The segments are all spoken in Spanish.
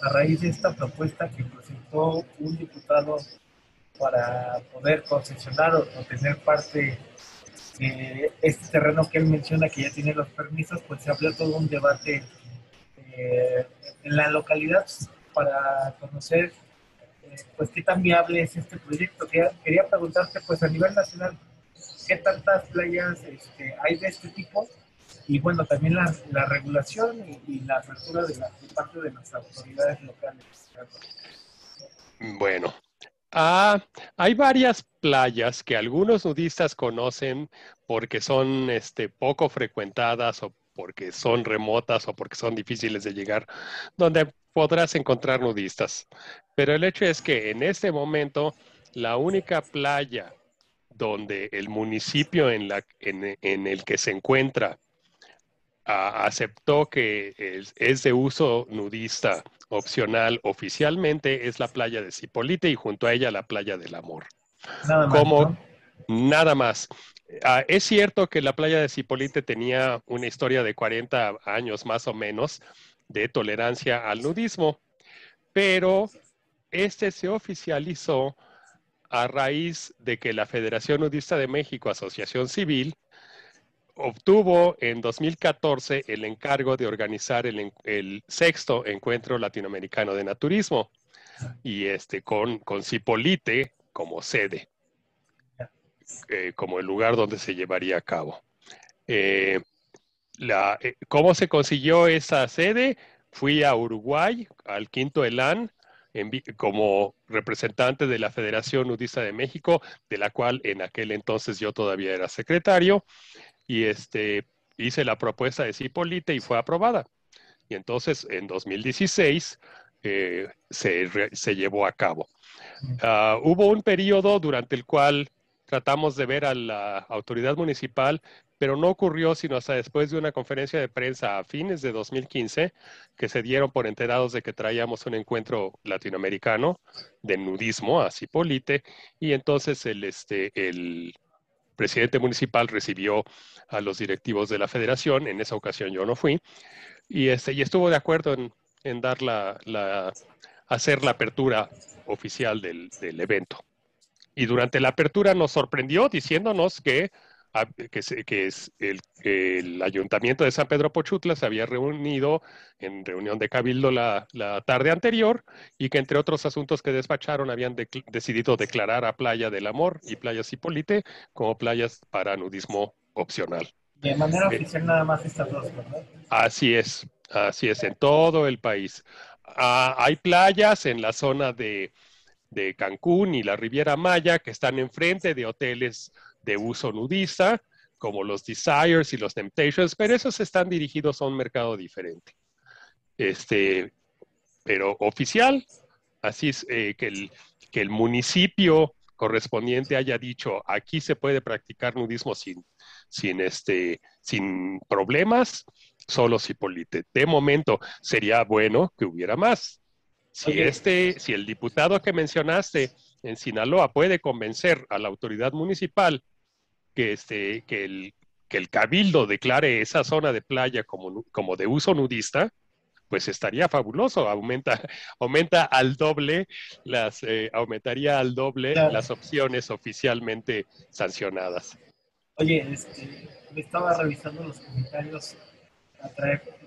a raíz de esta propuesta que presentó un diputado para poder concesionar o, tener parte de este terreno que él menciona que ya tiene los permisos, pues se abrió todo un debate eh, en la localidad para conocer eh, pues qué tan viable es este proyecto. Quería, quería preguntarte pues a nivel nacional, ¿qué tantas playas este, hay de este tipo? Y bueno, también la, la regulación y, la apertura de, la, parte de las autoridades locales. Bueno, Ah, hay varias playas que algunos nudistas conocen porque son este, poco frecuentadas o porque son remotas o porque son difíciles de llegar, donde podrás encontrar nudistas. Pero el hecho es que en este momento la única playa donde el municipio en, la, en, el que se encuentra aceptó que es, de uso nudista opcional oficialmente es la playa de Cipolite y junto a ella la playa del Amor. Nada más. Como, Nada más. Ah, es cierto que la playa de Cipolite tenía una historia de 40 años más o menos de tolerancia al nudismo, pero este se oficializó a raíz de que la Federación Nudista de México, Asociación Civil, obtuvo en 2014 el encargo de organizar el, sexto encuentro latinoamericano de naturismo y este con, Cipolite como sede, eh, como el lugar donde se llevaría a cabo. Eh, eh, ¿Cómo se consiguió esa sede? Fui a Uruguay, al quinto ELAN, como representante de la Federación Nudista de México, de la cual en aquel entonces yo todavía era secretario, y este, hice la propuesta de Cipolite y fue aprobada. Y entonces en 2016 eh, se, llevó a cabo. Ah, hubo un periodo durante el cual tratamos de ver a la autoridad municipal, pero no ocurrió sino hasta después de una conferencia de prensa a fines de 2015, que se dieron por enterados de que traíamos un encuentro latinoamericano de nudismo a Cipolite, y entonces el, este, el presidente municipal recibió a los directivos de la federación, en esa ocasión yo no fui, y, este, estuvo de acuerdo en, dar la, hacer la apertura oficial del evento. Y durante la apertura nos sorprendió diciéndonos que, que, es el, el, ayuntamiento de San Pedro Pochutla se había reunido en reunión de cabildo la, tarde anterior y que entre otros asuntos que despacharon habían decidido declarar a Playa del Amor y Playa Cipolite como playas para nudismo opcional. De manera eh, oficial nada más estas dos, ¿verdad? Así es, así es, en todo el país. Ah, hay playas en la zona de de Cancún y la Riviera Maya, que están enfrente de hoteles de uso nudista, como los Desires y los Temptations, pero esos están dirigidos a un mercado diferente. Este, pero oficial, así es eh, que, el, que el municipio correspondiente haya dicho, aquí se puede practicar nudismo sin, sin, este, sin problemas, solo si polite. De momento sería bueno que hubiera más. Si, este, si el diputado que mencionaste en Sinaloa puede convencer a la autoridad municipal que, este, que, el, que el cabildo declare esa zona de playa como, como de uso nudista, pues estaría fabuloso, aumenta, aumenta al doble las, eh, aumentaría al doble las opciones oficialmente sancionadas. Oye, este, me estaba revisando los comentarios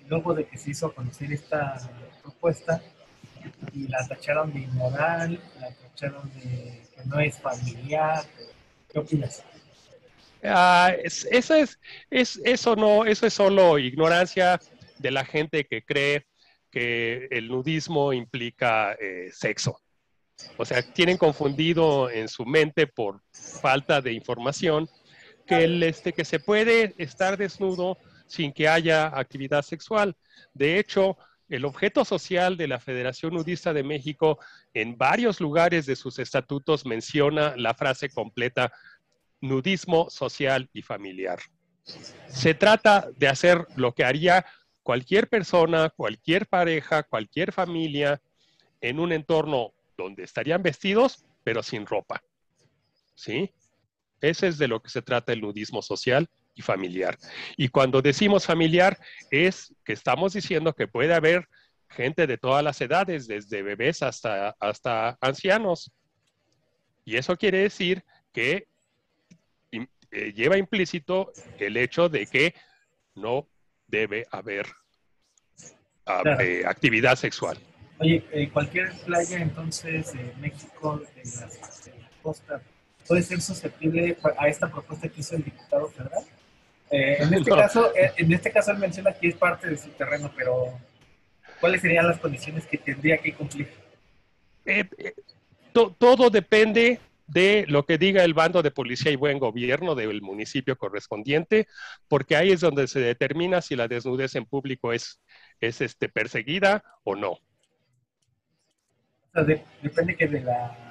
luego de que se hizo conocer esta propuesta y la tacharon de inmoral, la tacharon de que no es familiar. ¿Qué opinas? Ah, eso, es, no, eso es solo ignorancia de la gente que cree que el nudismo implica eh, sexo. O sea, tienen confundido en su mente por falta de información que, el, este, que se puede estar desnudo sin que haya actividad sexual. De hecho, el objeto social de la Federación Nudista de México en varios lugares de sus estatutos menciona la frase completa nudismo social y familiar. Se trata de hacer lo que haría cualquier persona, cualquier pareja, cualquier familia en un entorno donde estarían vestidos, pero sin ropa. ¿Sí? Ese es de lo que se trata el nudismo social y familiar. Y cuando decimos familiar es que estamos diciendo que puede haber gente de todas las edades, desde bebés hasta, hasta ancianos. Y eso quiere decir que eh, lleva implícito el hecho de que no debe haber ah, eh, actividad sexual. Oye, eh, cualquier playa entonces de México, de la, costa, puede ser susceptible a esta propuesta que hizo el diputado federal. En, este caso, en este caso él menciona que es parte de su terreno, pero ¿cuáles serían las condiciones que tendría que cumplir? todo depende de lo que diga el bando de policía y buen gobierno del municipio correspondiente, porque ahí es donde se determina si la desnudez en público es, es este, perseguida o no. depende que de la...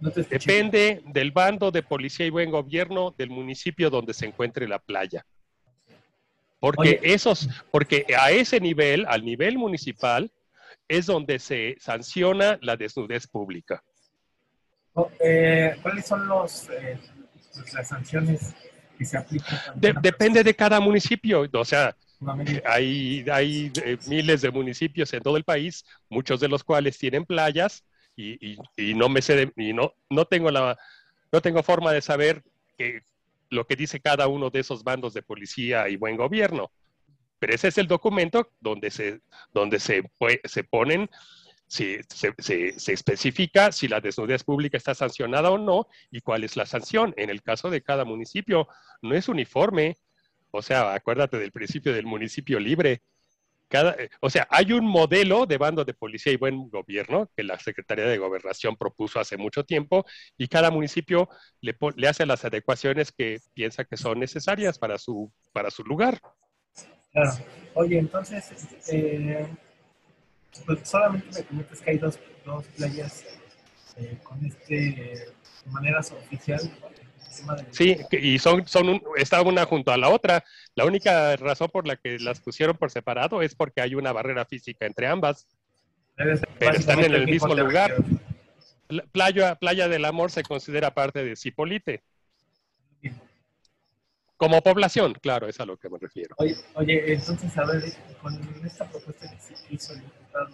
depende del bando de policía y buen gobierno del municipio donde se encuentre la playa. Porque esos, porque a ese nivel, al nivel municipal, es donde se sanciona la desnudez pública. Eh, ¿Cuáles son los, eh, pues, las sanciones que se aplican? depende de cada municipio. O sea, hay, hay eh, miles de municipios en todo el país, muchos de los cuales tienen playas y, y, no me sé y no, no tengo la no tengo forma de saber lo que dice cada uno de esos bandos de policía y buen gobierno. Pero ese es el documento donde se, donde se, se ponen si, se, especifica si la desnudez pública está sancionada o no y cuál es la sanción. En el caso de cada municipio, no es uniforme. O sea, acuérdate del principio del municipio libre. Cada, o sea, hay un modelo de bando de policía y buen gobierno que la Secretaría de Gobernación propuso hace mucho tiempo y cada municipio le, hace las adecuaciones que piensa que son necesarias para su, para su lugar. Claro. Oye, entonces, eh, pues solamente me comentas que hay dos, dos playas eh, con este eh, maneras oficial. Sí, y son, son un, está una junto a la otra. La única razón por la que las pusieron por separado es porque hay una barrera física entre ambas. Pero están en el mismo lugar. Playa, Playa del Amor se considera parte de Cipolite. Como población, claro, es a lo que me refiero. Oye, oye entonces, a ver, con esta propuesta que se hizo el diputado.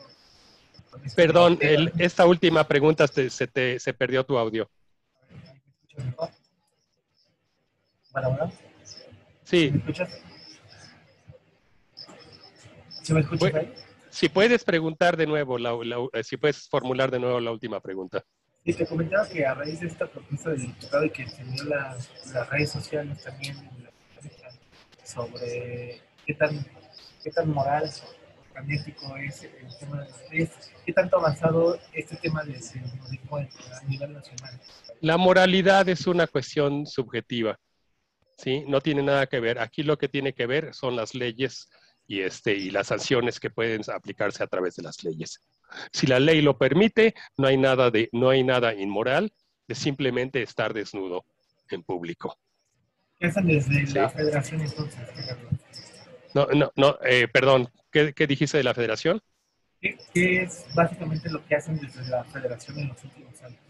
Este Perdón, el, esta última pregunta se, te, se perdió tu audio. ¿Para ahora? Sí. ¿Me escuchas? ¿Se me escucha ahí? Si puedes preguntar de nuevo, la, eh, si puedes formular de nuevo la última pregunta. Y te comentaba que a raíz de esta propuesta del diputado y que enseñó las, las redes sociales también sobre qué tan, qué tan moral o tan ético es el tema de qué tanto avanzado este tema de nudismo a nivel nacional. La moralidad es una cuestión subjetiva, ¿sí? No tiene nada que ver. Aquí lo que tiene que ver son las leyes y, este, y las sanciones que pueden aplicarse a través de las leyes. Si la ley lo permite, no hay nada, de, no hay nada inmoral, es simplemente estar desnudo en público. ¿Qué hacen desde la federación entonces? No, no, no, eh, perdón, ¿qué, dijiste de la federación? ¿Qué, es básicamente lo que hacen desde la federación en los últimos años?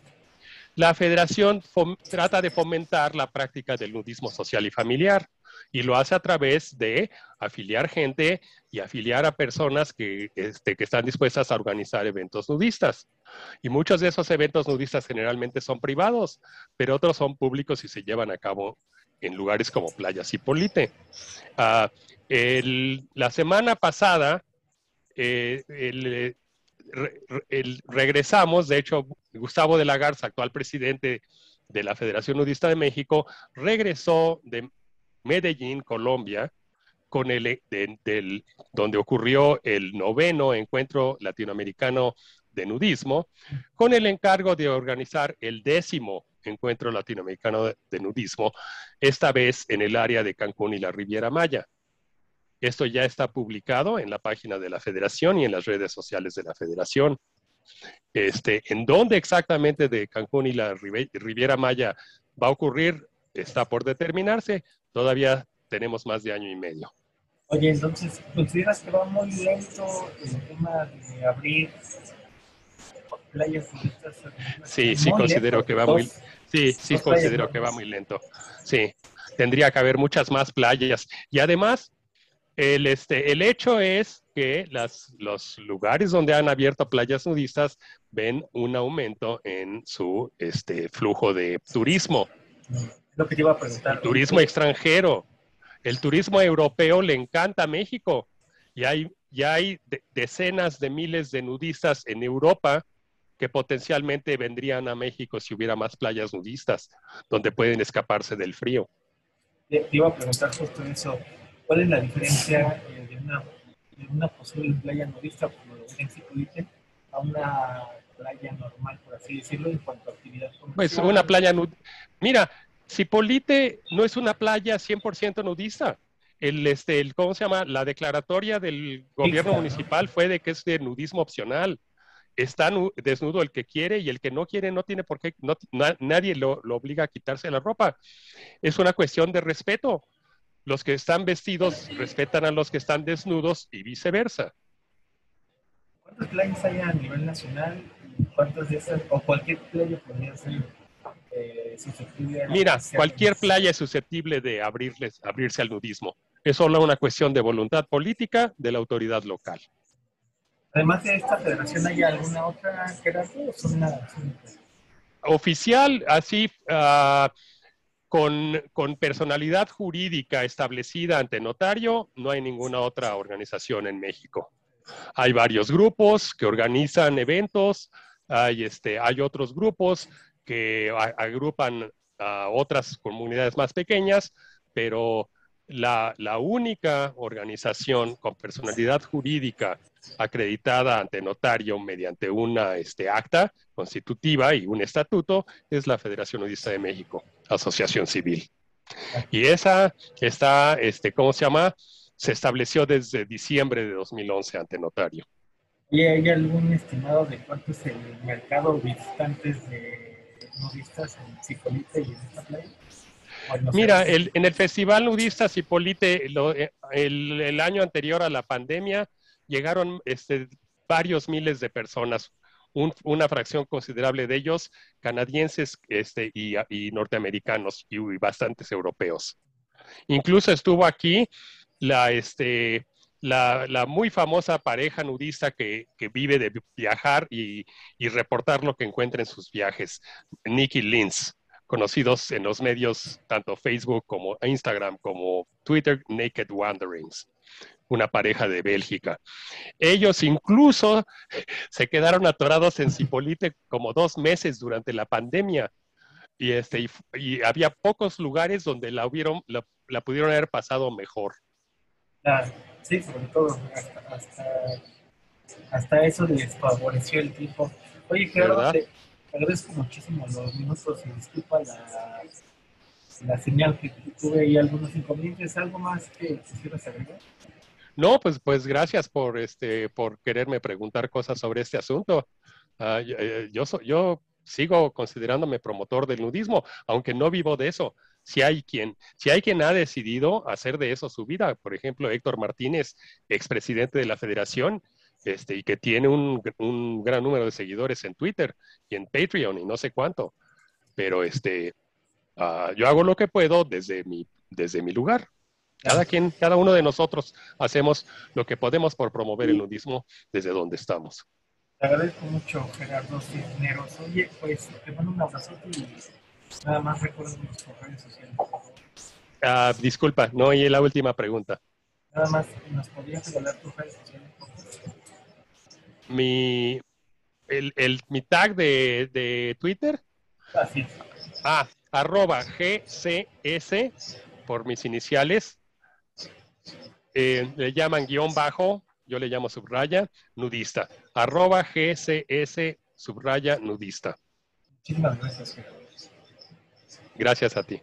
La federación trata de fomentar la práctica del nudismo social y familiar y lo hace a través de afiliar gente y afiliar a personas que, este, que están dispuestas a organizar eventos nudistas. Y muchos de esos eventos nudistas generalmente son privados, pero otros son públicos y se llevan a cabo en lugares como Playas y Polite. Ah, la semana pasada, eh, regresamos, de hecho, Gustavo de la Garza, actual presidente de la Federación Nudista de México, regresó de Medellín, Colombia, con el, del, donde ocurrió el noveno encuentro latinoamericano de nudismo, con el encargo de organizar el décimo encuentro latinoamericano de, nudismo, esta vez en el área de Cancún y la Riviera Maya. Esto ya está publicado en la página de la Federación y en las redes sociales de la Federación. Este, en dónde exactamente de Cancún y la Riviera Maya va a ocurrir está por determinarse. Todavía tenemos más de año y medio. Oye, entonces, ¿consideras que va muy lento el tema de abrir playas Sí, sí considero que va muy Sí, sí considero que va muy lento. Sí, tendría que haber muchas más playas. Y además, el, este, el hecho es que las, los lugares donde han abierto playas nudistas ven un aumento en su este, flujo de turismo. Lo que te iba a preguntar. turismo extranjero. El turismo europeo le encanta a México. Y hay, ya hay decenas de miles de nudistas en Europa que potencialmente vendrían a México si hubiera más playas nudistas, donde pueden escaparse del frío. Te, iba a preguntar justo eso. ¿Cuál es la diferencia eh, de, una, de, una, posible playa nudista, como lo en Cipolite, a una playa normal, por así decirlo, en cuanto a actividad Pues una playa nudista. Mira, Cipolite no es una playa 100% nudista. El, este, el, ¿Cómo se llama? La declaratoria del gobierno municipal fue de que es de nudismo opcional. Está desnudo el que quiere y el que no quiere no tiene por qué, no, nadie lo, lo, obliga a quitarse la ropa. Es una cuestión de respeto. Los que están vestidos respetan a los que están desnudos y viceversa. ¿Cuántas playas hay a nivel nacional? ¿Cuántas de esas, o cualquier playa podría ser eh, Mira, cualquier playa es susceptible de abrirles, abrirse al nudismo. Es solo una cuestión de voluntad política de la autoridad local. Además de esta federación, ¿hay alguna otra que era Oficial, así, ah, con, personalidad jurídica establecida ante notario, no hay ninguna otra organización en México. Hay varios grupos que organizan eventos, hay, este, otros grupos que agrupan a otras comunidades más pequeñas, pero la, única organización con personalidad jurídica acreditada ante notario mediante una este, acta constitutiva y un estatuto es la Federación Nudista de México, Asociación Civil. Y esa está, este, ¿cómo se llama? Se estableció desde diciembre de 2011 ante notario. ¿Y hay algún estimado de cuánto es el mercado de visitantes de nudistas en Cipolite y en esta playa? Mira, en el Festival Nudista Cipolite, eh, el, año anterior a la pandemia, llegaron este, varios miles de personas, una fracción considerable de ellos canadienses este, y, norteamericanos y, bastantes europeos. Incluso estuvo aquí la, este, la, muy famosa pareja nudista que, vive de viajar y, reportar lo que encuentra en sus viajes, Nicky Lins, conocidos en los medios tanto Facebook como Instagram como Twitter, Naked Wanderings, una pareja de Bélgica. Ellos incluso se quedaron atorados en Cipolite como dos meses durante la pandemia. Y, este, y, había pocos lugares donde la, hubieron, la pudieron haber pasado mejor. sí, sobre todo hasta, eso les favoreció el tiempo. Oye, Gerardo, te agradezco muchísimo los minutos y disculpa la, la señal que tuve y algunos inconvenientes. ¿Algo más que quisieras agregar? No, pues, pues gracias por este, por quererme preguntar cosas sobre este asunto. Ah, yo, eh, yo, yo sigo considerándome promotor del nudismo, aunque no vivo de eso si hay quien, si hay quien ha decidido hacer de eso su vida, por ejemplo, Héctor Martínez, expresidente de la federación, este, y que tiene un, gran número de seguidores en Twitter y en Patreon y no sé cuánto. Pero este, ah, yo hago lo que puedo desde mi, desde mi lugar. Cada quien, cada uno de nosotros hacemos lo que podemos por promover el nudismo desde donde estamos. Te agradezco mucho, Gerardo Cisneros. Oye, pues te mando un abrazo y Nada más recuerden tus redes sociales. Ah, disculpa, no oí la última pregunta. Nada más, ¿nos podrías regalar tus redes sociales? Mi, el, el, mi tag de, de Twitter. Así. Ah, arroba GCS por mis iniciales. Eh, le llaman guion bajo, yo le llamo subraya, nudista. Arroba GCS subraya nudista. Muchísimas gracias, Gracias a ti.